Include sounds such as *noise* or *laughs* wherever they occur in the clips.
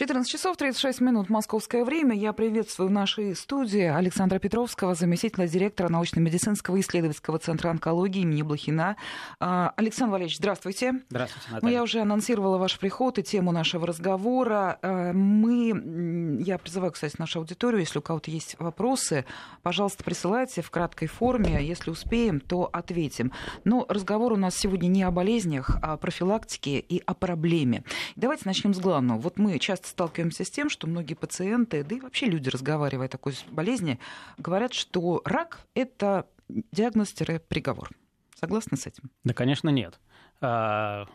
14 часов 36 минут московское время. Я приветствую в нашей студии Александра Петровского, заместителя директора научно-медицинского исследовательского центра онкологии имени Блохина. А, Александр Валерьевич, здравствуйте. Здравствуйте, Наталья. Ну, я уже анонсировала ваш приход и тему нашего разговора. А, мы, я призываю, кстати, нашу аудиторию, если у кого-то есть вопросы, пожалуйста, присылайте в краткой форме. Если успеем, то ответим. Но разговор у нас сегодня не о болезнях, а о профилактике и о проблеме. Давайте начнем с главного. Вот мы часто сталкиваемся с тем, что многие пациенты, да и вообще люди, разговаривая о такой болезни, говорят, что рак – это диагноз-приговор. Согласны с этим? Да, конечно, нет. А,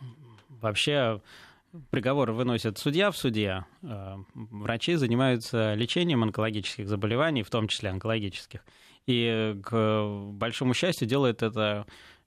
вообще приговор выносит судья в суде. А, врачи занимаются лечением онкологических заболеваний, в том числе онкологических. И, к большому счастью, делает это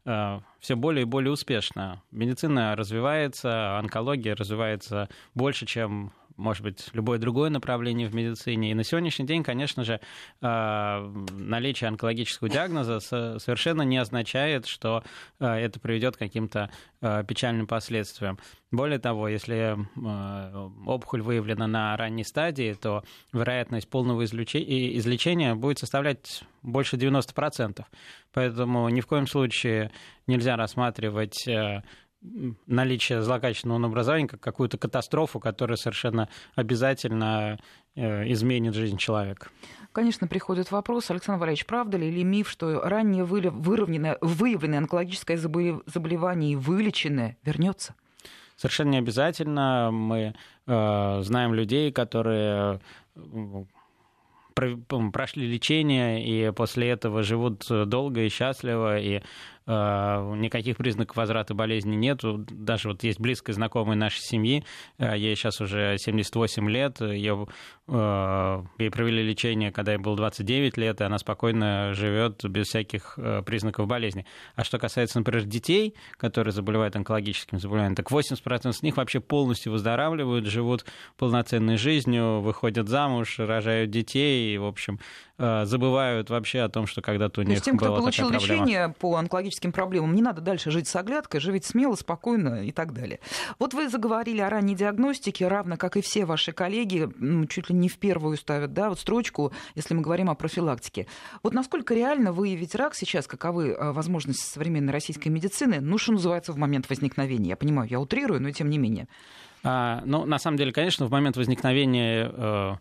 Э, все более и более успешно. Медицина развивается, онкология развивается больше, чем может быть, любое другое направление в медицине. И на сегодняшний день, конечно же, э, наличие онкологического диагноза совершенно не означает, что э, это приведет к каким-то э, печальным последствиям. Более того, если опухоль выявлена на ранней стадии, то вероятность полного излечения будет составлять больше 90%. Поэтому ни в коем случае нельзя рассматривать наличие злокачественного образования как какую-то катастрофу, которая совершенно обязательно э, изменит жизнь человека. Конечно, приходит вопрос, Александр Валерьевич, правда ли или миф, что ранее выявленное, выявленное онкологическое заболевание и вылеченное вернется? Совершенно не обязательно. Мы э, знаем людей, которые э, прошли лечение и после этого живут долго и счастливо, и никаких признаков возврата болезни нет. Даже вот есть близкая знакомая нашей семьи, э, ей сейчас уже 78 лет, ее, э, ей провели лечение, когда ей было 29 лет, и она спокойно живет без всяких признаков болезни. А что касается, например, детей, которые заболевают онкологическим заболеванием, так 80% из них вообще полностью выздоравливают, живут полноценной жизнью, выходят замуж, рожают детей, и, в общем, забывают вообще о том, что когда-то у них То есть тем, кто получил лечение по онкологическим проблемам. Не надо дальше жить с оглядкой, живите смело, спокойно и так далее. Вот вы заговорили о ранней диагностике, равно как и все ваши коллеги, чуть ли не в первую ставят да, вот строчку, если мы говорим о профилактике. Вот насколько реально выявить рак сейчас, каковы а, возможности современной российской медицины, ну, что называется, в момент возникновения? Я понимаю, я утрирую, но тем не менее. А, ну, на самом деле, конечно, в момент возникновения э, ну,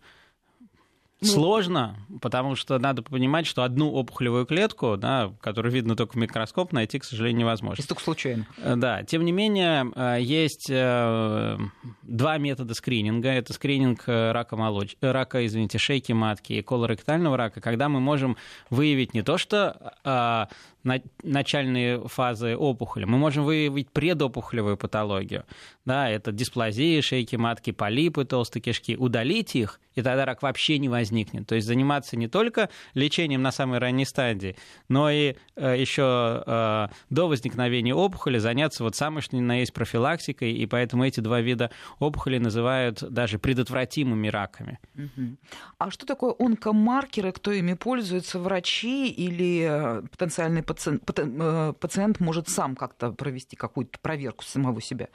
Сложно, потому что надо понимать, что одну опухолевую клетку, да, которую видно только в микроскоп, найти, к сожалению, невозможно. Если только случайно. Э, да, тем не менее, э, есть э, два метода скрининга. Это скрининг рака, молоч... рака извините, шейки матки и колоректального рака, когда мы можем выявить не то, что начальные фазы опухоли. Мы можем выявить предопухолевую патологию. Да, это дисплазия шейки матки, полипы толстой кишки. Удалить их, и тогда рак вообще не возникнет. То есть заниматься не только лечением на самой ранней стадии, но и э, еще э, до возникновения опухоли заняться вот самой что ни на есть профилактикой, и поэтому эти два вида опухоли называют даже предотвратимыми раками. А что такое онкомаркеры, кто ими пользуется, врачи или э, потенциальный пациент, э, пациент может сам как-то провести какую-то проверку самого себя?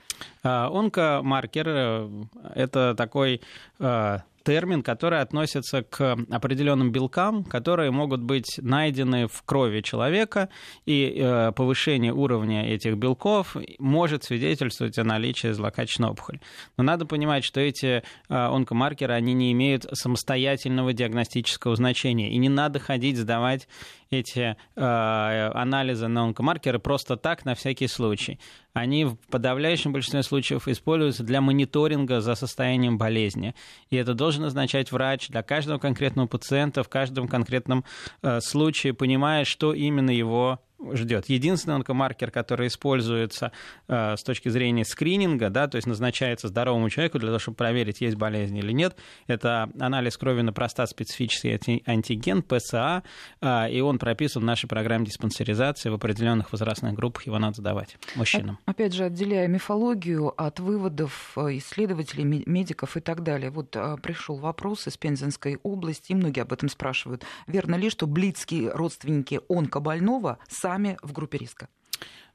А, онкомаркер э, – это такой э, термин, который относится к определенным белкам, которые могут быть найдены в крови человека, и э, повышение уровня этих белков может свидетельствовать о наличии злокачественной опухоли. Но надо понимать, что эти онкомаркеры, они не имеют самостоятельного диагностического значения, и не надо ходить сдавать эти э, анализы на онкомаркеры просто так, на всякий случай. Они в подавляющем большинстве случаев используются для мониторинга за состоянием болезни. И это должен означать врач для каждого конкретного пациента в каждом конкретном э, случае, понимая, что именно его ждет. Единственный онкомаркер, который используется э, с точки зрения скрининга, да, то есть назначается здоровому человеку для того, чтобы проверить, есть болезнь или нет, это анализ крови на простат специфический антиген, ПСА, э, и он прописан в нашей программе диспансеризации в определенных возрастных группах, его надо сдавать мужчинам. Опять же, отделяя мифологию от выводов э, исследователей, медиков и так далее. Вот э, пришел вопрос из Пензенской области, и многие об этом спрашивают. Верно ли, что близкие родственники онкобольного сами сами в группе риска?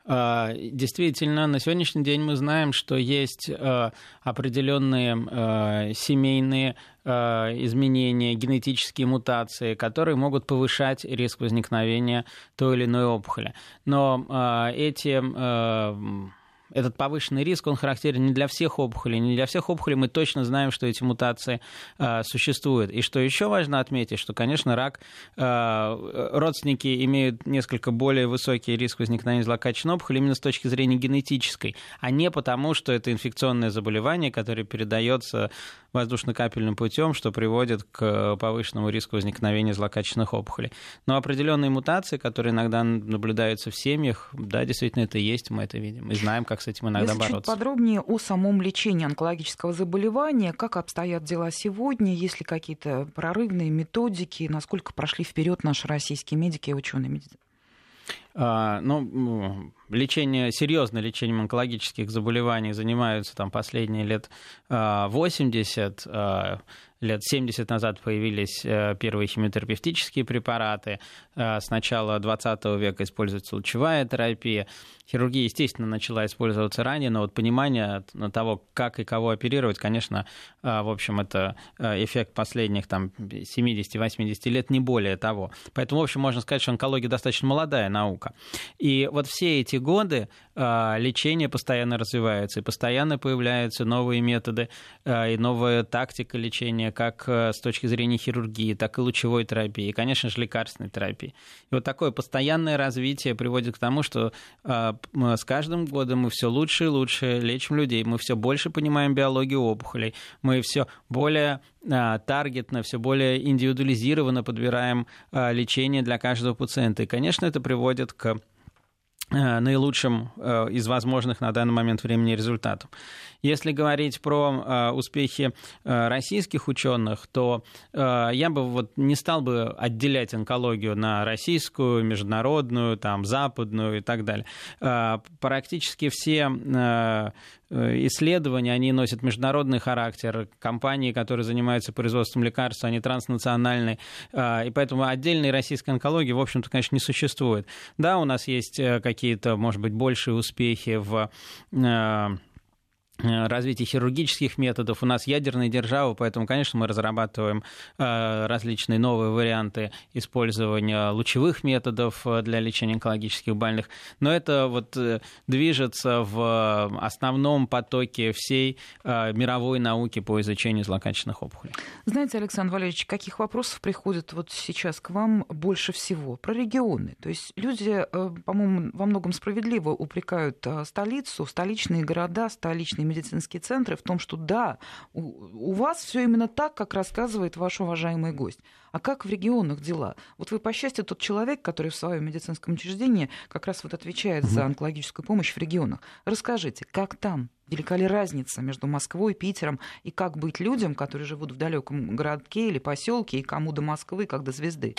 А, действительно, на сегодняшний день мы знаем, что есть а, определенные а, семейные изменения, генетические мутации, которые могут повышать риск возникновения той или иной опухоли. Но эти этот повышенный риск, он характерен не для всех опухолей. Не для всех опухолей мы точно знаем, что эти мутации э, существуют. И что еще важно отметить, что, конечно, рак, э, родственники имеют несколько более высокий риск возникновения злокачественной опухоли именно с точки зрения генетической, а не потому, что это инфекционное заболевание, которое передается воздушно-капельным путем, что приводит к повышенному риску возникновения злокачественных опухолей. Но определенные мутации, которые иногда наблюдаются в семьях, да, действительно это есть, мы это видим и знаем, как с этим иногда Если бороться. Чуть подробнее о самом лечении онкологического заболевания, как обстоят дела сегодня, есть ли какие-то прорывные методики, насколько прошли вперед наши российские медики и ученые медицины? А, ну, лечение, серьезное лечением онкологических заболеваний занимаются там последние лет 80. Лет 70 назад появились э, первые химиотерапевтические препараты. Э, с начала 20 века используется лучевая терапия. Хирургия, естественно, начала использоваться ранее, но вот понимание того, как и кого оперировать, конечно, э, в общем, это эффект последних там, 70-80 лет, не более того. Поэтому, в общем, можно сказать, что онкология достаточно молодая наука. И вот все эти годы лечение постоянно развивается, и постоянно появляются новые методы и новая тактика лечения как э, с точки зрения хирургии, так и лучевой терапии, и, конечно же, лекарственной терапии. И вот такое постоянное развитие приводит к тому, что э, с каждым годом мы все лучше и лучше лечим людей, мы все больше понимаем биологию опухолей, мы все более таргетно, все более индивидуализированно подбираем лечение для каждого пациента. И, конечно, это приводит к наилучшим из возможных на данный момент времени результатов. Если говорить про э, успехи э, российских ученых, то э, я бы вот не стал бы отделять онкологию на российскую, международную, там, западную и так далее. Практически все исследования, они носят международный характер. Компании, которые занимаются производством лекарств, они транснациональные. И поэтому отдельной российской онкологии, в общем-то, конечно, не существует. Да, у нас есть какие-то, может быть, большие успехи в Э, развитие хирургических методов. У нас ядерная держава, поэтому, конечно, мы разрабатываем э, различные новые варианты использования лучевых методов э, для лечения онкологических больных. Но это вот движется в основном потоке всей мировой науки по изучению злокачественных опухолей. Знаете, Александр Валерьевич, каких вопросов приходит вот сейчас к вам больше всего? Про регионы. То есть люди, по-моему, во многом справедливо упрекают столицу, столичные города, столичные медицинские центры в том, что да, у, у вас все именно так, как рассказывает ваш уважаемый гость. А как в регионах дела? Вот вы, по счастью, тот человек, который в своем медицинском учреждении как раз вот отвечает за онкологическую помощь в регионах. Расскажите, как там? Велика ли разница между Москвой, Питером и как быть людям, которые живут в далеком городке или поселке, и кому до Москвы, как до звезды?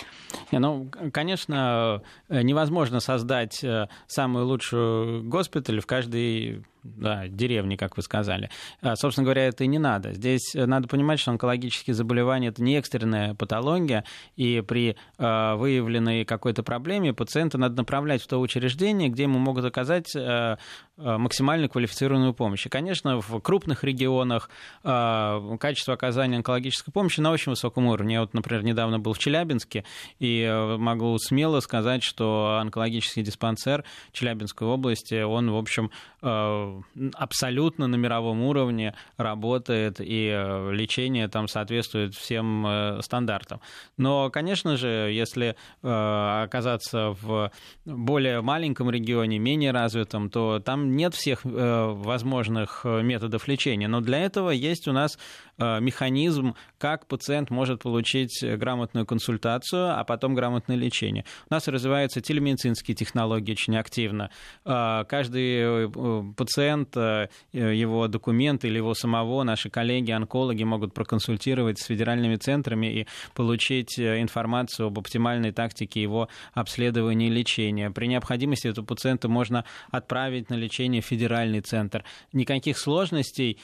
Не, ну, конечно, невозможно создать э, самую лучшую госпиталь в каждой да, деревни, как вы сказали. А, собственно говоря, это и не надо. Здесь надо понимать, что онкологические заболевания – это не экстренная патология, и при э, выявленной какой-то проблеме пациента надо направлять в то учреждение, где ему могут оказать э, максимально квалифицированную помощь. И, конечно, в крупных регионах э, качество оказания онкологической помощи на очень высоком уровне. Я вот, например, недавно был в Челябинске, и могу смело сказать, что онкологический диспансер Челябинской области, он, в общем, абсолютно на мировом уровне работает, и э, лечение там соответствует всем э, стандартам. Но, конечно же, если э, оказаться в более маленьком регионе, менее развитом, то там нет всех возможных методов лечения. Но для этого есть у нас механизм, как пациент может получить грамотную консультацию, а потом грамотное лечение. У нас развиваются телемедицинские технологии очень активно. Каждый пациент, э, его документы или его самого наши коллеги-онкологи могут проконсультировать с федеральными центрами и получить э, информацию об оптимальной тактике его обследования и лечения. При необходимости этого пациента можно отправить на лечение в федеральный центр. Никаких сложностей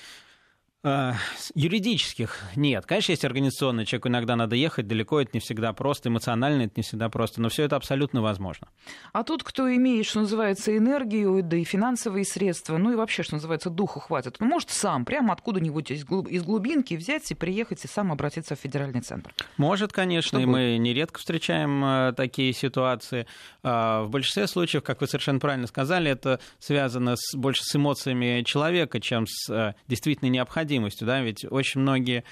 юридических нет. Конечно, есть организационные. Человеку иногда надо ехать далеко, это не всегда просто. Эмоционально это не всегда просто. Но все это абсолютно возможно. А тут, кто имеет, что называется, энергию, да и финансовые средства, ну и вообще, что называется, духу хватит, может сам прямо откуда-нибудь из глубинки взять и приехать и сам обратиться в федеральный центр. Может, конечно. Что и мы нередко встречаем э, такие ситуации. А, в большинстве случаев, как вы совершенно правильно сказали, это связано с, больше с эмоциями человека, чем с э, действительно необходимостью необходимостью, да, ведь очень многие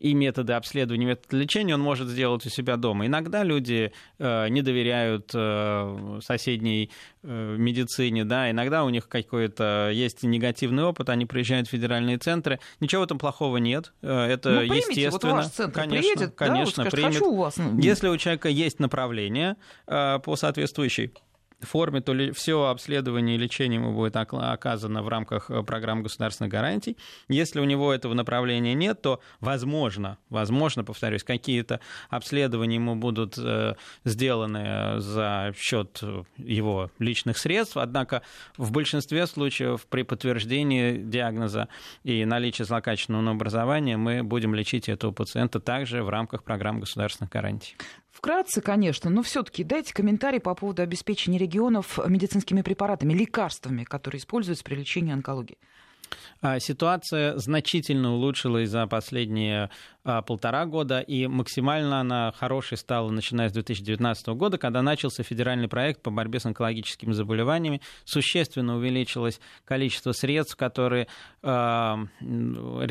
и методы обследования, и методы лечения он может сделать у себя дома. Иногда люди э, не доверяют э, соседней э, медицине, да, иногда у них какой-то есть негативный опыт, они приезжают в федеральные центры. Ничего этом плохого нет, э, это ну, примите, естественно. Вот ваш центр конечно, приедет, конечно, да, вот скажет, примет. Хочу у вас. Если у человека есть направление э, по соответствующей форме, то ли все обследование и лечение ему будет оказано в рамках э, программы государственных гарантий. Если у него этого направления нет, то возможно, возможно, повторюсь, какие-то обследования ему будут э, сделаны за счет его личных средств, однако в большинстве случаев при подтверждении диагноза и наличии злокачественного образования мы будем лечить этого пациента также в рамках программы государственных гарантий. Вкратце, конечно, но все-таки дайте комментарий по поводу обеспечения регионов медицинскими препаратами, лекарствами, которые используются при лечении онкологии. А, ситуация значительно улучшилась за последние полтора года, и максимально она хорошей стала, начиная с 2019 года, когда начался федеральный проект по борьбе с онкологическими заболеваниями. Существенно увеличилось количество средств, которые э,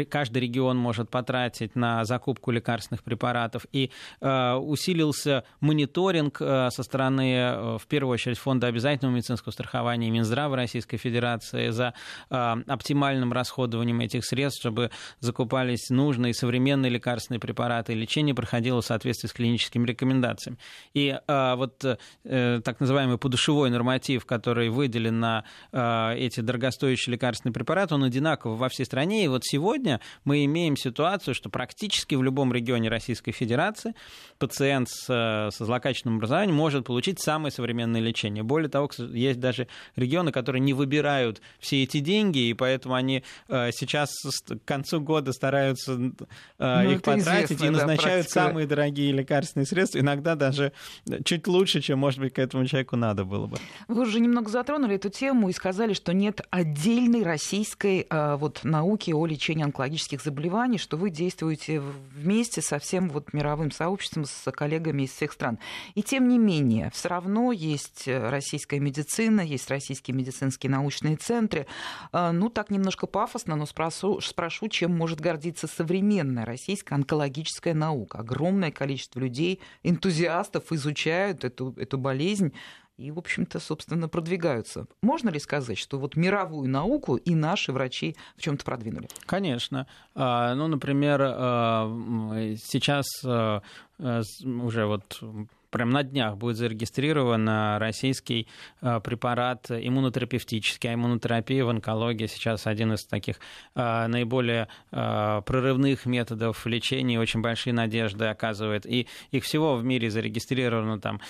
каждый регион может потратить на закупку лекарственных препаратов, и э, усилился мониторинг э, со стороны, в первую очередь, Фонда обязательного медицинского страхования Минздрава Российской Федерации за оптимальным расходованием этих средств, чтобы закупались нужные современные лекарственные препараты, лечение проходило в соответствии с клиническими рекомендациями. И а, вот э, так называемый подушевой норматив, который выделен на а, эти дорогостоящие лекарственные препараты, он одинаковый во всей стране. И вот сегодня мы имеем ситуацию, что практически в любом регионе Российской Федерации пациент с, со злокачественным образованием может получить самое современное лечение. Более того, есть даже регионы, которые не выбирают все эти деньги, и поэтому они э, сейчас к концу года стараются э, их потратить и назначают да, самые дорогие лекарственные средства, иногда даже чуть лучше, чем, может быть, к этому человеку надо было бы. Вы уже немного затронули эту тему и сказали, что нет отдельной российской а, вот, науки о лечении онкологических заболеваний, что вы действуете вместе со всем вот, мировым сообществом, с коллегами из всех стран. И тем не менее, все равно есть российская медицина, есть российские медицинские научные центры. А, ну, так немножко пафосно, но спрошу, спрошу чем может гордиться современная российская российская онкологическая наука. Огромное количество людей, энтузиастов изучают эту, эту болезнь и, в общем-то, собственно, продвигаются. Можно ли сказать, что вот мировую науку и наши врачи в чем-то продвинули? Конечно. А, ну, например, а, сейчас а, уже вот прям на днях будет зарегистрирован российский э, препарат иммунотерапевтический. А иммунотерапия в онкологии сейчас один из таких э, наиболее э, прорывных методов лечения, очень большие надежды оказывает. И их всего в мире зарегистрировано там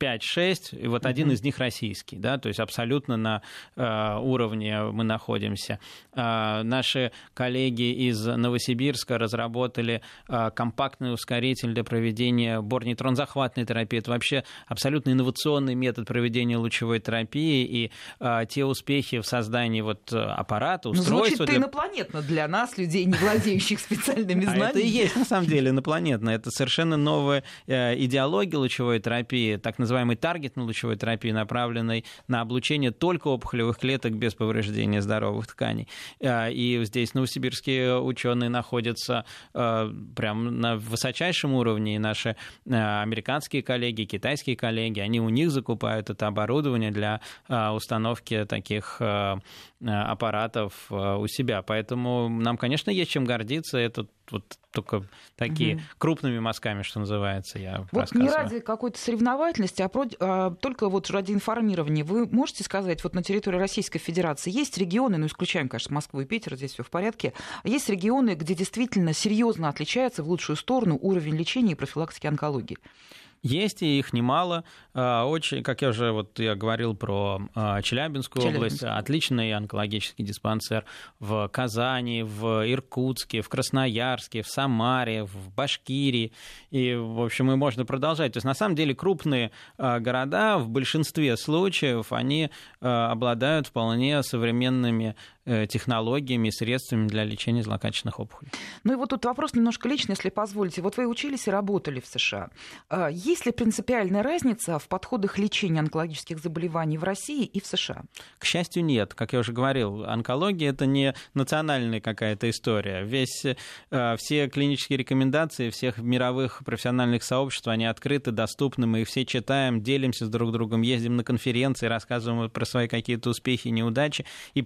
5-6, и вот один из них российский, да, то есть абсолютно на э, уровне мы находимся. Э, наши коллеги из Новосибирска разработали э, компактный ускоритель для проведения борнейтронзахватной терапии. Это вообще абсолютно инновационный метод проведения лучевой терапии, и э, те успехи в создании вот аппарата, ну, устройства... Звучит для... инопланетно для нас, людей, не владеющих специальными знаниями. *laughs* А это и есть, на самом деле, инопланетно. Это совершенно новая э, идеология лучевой терапии, так называемой таргетной лучевой терапии, направленной на облучение только опухолевых клеток без повреждения здоровых тканей. А, и здесь новосибирские ученые находятся а, прям на высочайшем уровне, и наши а, американские коллеги, китайские коллеги, они у них закупают это оборудование для установки таких аппаратов у себя. Поэтому нам, конечно, есть чем гордиться. Это вот только такие угу. крупными мазками, что называется, я Вот не ради какой-то соревновательности, а, про, а только вот ради информирования. Вы можете сказать, вот на территории Российской Федерации есть регионы, ну, исключаем, конечно, Москву и Питер, здесь все в порядке, есть регионы, где действительно серьезно отличается в лучшую сторону уровень лечения и профилактики онкологии? Есть, и их немало. А, очень, как я уже вот я говорил про а, Челябинскую Челябинск. область, отличный онкологический диспансер в Казани, в Иркутске, в Красноярске, в Самаре, в Башкирии. И, в общем, и можно продолжать. То есть, на самом деле, крупные а, города в большинстве случаев, они обладают вполне современными технологиями и средствами для лечения злокачественных опухолей. Ну и вот тут вопрос немножко личный, если позволите. Вот вы учились и работали в США. А есть ли принципиальная разница в подходах лечения онкологических заболеваний в России и в США? К счастью, нет. Как я уже говорил, онкология – это не национальная какая-то история. Весь, э, все клинические рекомендации всех мировых профессиональных сообществ, они открыты, доступны, мы их все читаем, делимся с друг другом, ездим на конференции, рассказываем про свои какие-то успехи и неудачи. И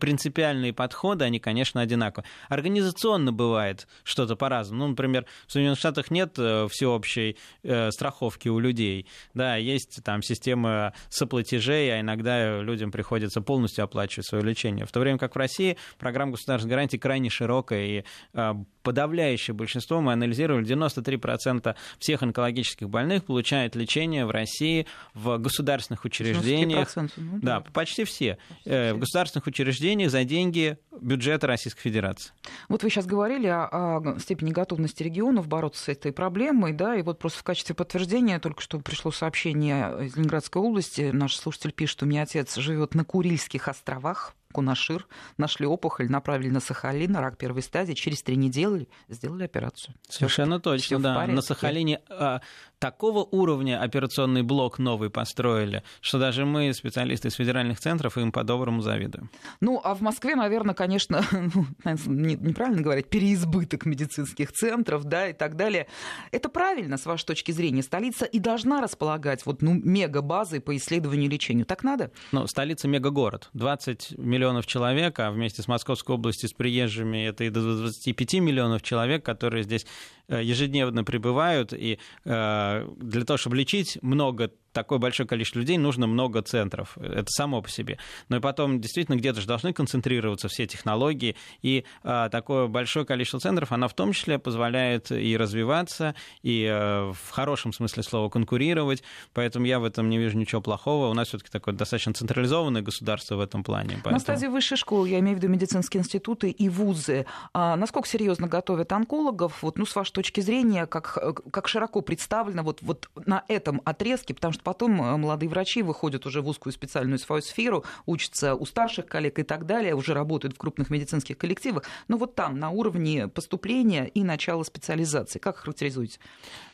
принципиальные подходы, они, конечно, одинаковы. Организационно бывает что-то по-разному. Ну, например, в Соединенных Штатах нет э, всеобщей э, страховки у людей. Да, есть там система соплатежей, а иногда людям приходится полностью оплачивать свое лечение. В то время как в России программа государственной гарантии крайне широкая, и э, подавляющее большинство, мы анализировали, 93% всех онкологических больных получают лечение в России в государственных учреждениях. Ну, да, почти все. Почти э, в государственных учреждениях за деньги бюджета Российской Федерации. Вот вы сейчас говорили о, о степени готовности регионов бороться с этой проблемой, да, и вот просто в качестве подтверждения только что пришло сообщение из Ленинградской области. Наш слушатель пишет, у меня отец живет на Курильских островах, Кунашир, нашли опухоль, направили на Сахалин, рак первой стадии, через три недели сделали операцию. Совершенно точно, да. На Сахалине а, такого уровня операционный блок новый построили, что даже мы, специалисты из федеральных центров, им по-доброму завидуем. Ну, а в Москве, наверное, конечно, *laughs* ну, неправильно говорить, переизбыток медицинских центров, да, и так далее. Это правильно, с вашей точки зрения. Столица и должна располагать вот, ну, мега-базой по исследованию и лечению. Так надо? Ну, столица мегагород. 20 миллионов миллионов человек, а вместе с Московской областью, с приезжими, это и до 25 миллионов человек, которые здесь ежедневно прибывают. И э, для того, чтобы лечить много такое большое количество людей, нужно много центров. Это само по себе. Но и потом действительно где-то же должны концентрироваться все технологии. И а, такое большое количество центров, оно в том числе позволяет и развиваться, и в хорошем смысле слова конкурировать. Поэтому я в этом не вижу ничего плохого. У нас все-таки такое достаточно централизованное государство в этом плане. Поэтому... На стадии высшей школы, я имею в виду медицинские институты и вузы, а насколько серьезно готовят онкологов, вот, ну, с вашей точки зрения, как, как широко представлено вот, вот на этом отрезке, потому что потом э, молодые врачи выходят уже в узкую специальную свою сферу, учатся у старших коллег и так далее, уже работают в крупных медицинских коллективах. Но вот там, на уровне поступления и начала специализации, как характеризуете?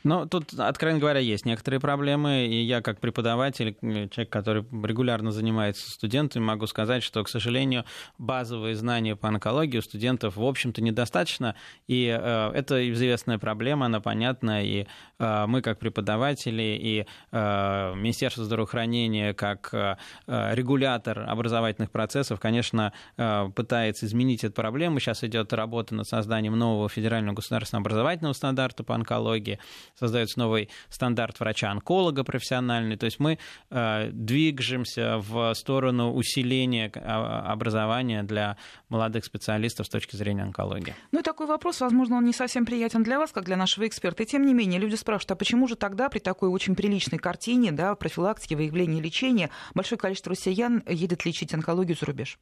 Ну, тут, откровенно говоря, есть некоторые проблемы, и я как преподаватель, человек, который регулярно занимается студентами, могу сказать, что, к сожалению, базовые знания по онкологии у студентов, в общем-то, недостаточно, и э, это известная проблема, она понятна, и э, мы, как преподаватели, и э, Министерство здравоохранения как э, регулятор образовательных процессов, конечно, пытается изменить эту проблему. Сейчас идет работа над созданием нового федерального государственного образовательного стандарта по онкологии. Создается новый стандарт врача-онколога профессиональный. То есть мы движемся в сторону усиления образования для молодых специалистов с точки зрения онкологии. Ну и такой вопрос, возможно, он не совсем приятен для вас, как для нашего эксперта. И тем не менее, люди спрашивают, а почему же тогда при такой очень приличной картине да, профилактики, выявления лечения, большое количество россиян едет лечить онкологию за рубеж?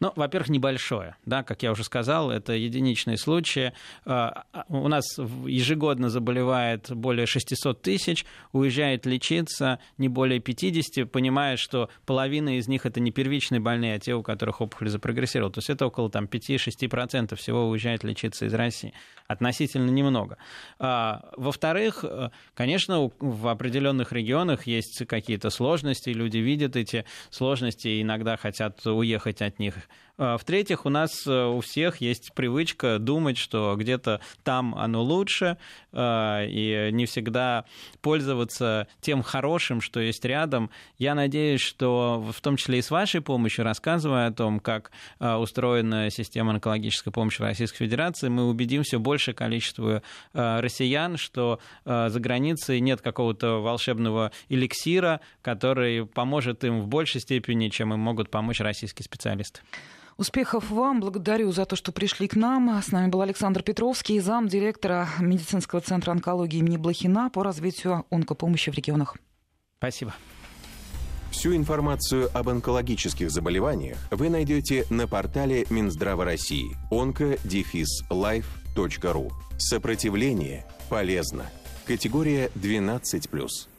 Ну, во-первых, небольшое. Да, как я уже сказал, это единичные случаи. А, а, у нас ежегодно заболевает более 600 тысяч, уезжает лечиться не более 50, понимая, что половина из них это не первичные больные, а те, у которых опухоль запрогрессировала. То есть это около там, 5-6% всего уезжает лечиться из России. Относительно немного. А, во-вторых, э, конечно, в определенных регионах есть какие-то сложности, люди видят эти сложности и иногда хотят уехать от них. А, в-третьих, у нас э, у всех есть привычка думать, что где-то там оно лучше, а, и не всегда пользоваться тем хорошим, что есть рядом. Я надеюсь, что в том числе и с вашей помощью, рассказывая о том, как а, устроена система онкологической помощи Российской Федерации, мы убедим все большее количество россиян, что за границей нет какого-то волшебного эликсира, который поможет им в большей степени, чем им могут помочь российские специалисты. Успехов вам. Благодарю за то, что пришли к нам. С нами был Александр Петровский, зам директора медицинского центра онкологии имени Блохина по развитию онкопомощи в регионах. Спасибо. Всю информацию об онкологических заболеваниях вы найдете на портале Минздрава России onco-life.ru. Сопротивление полезно. Категория 12+.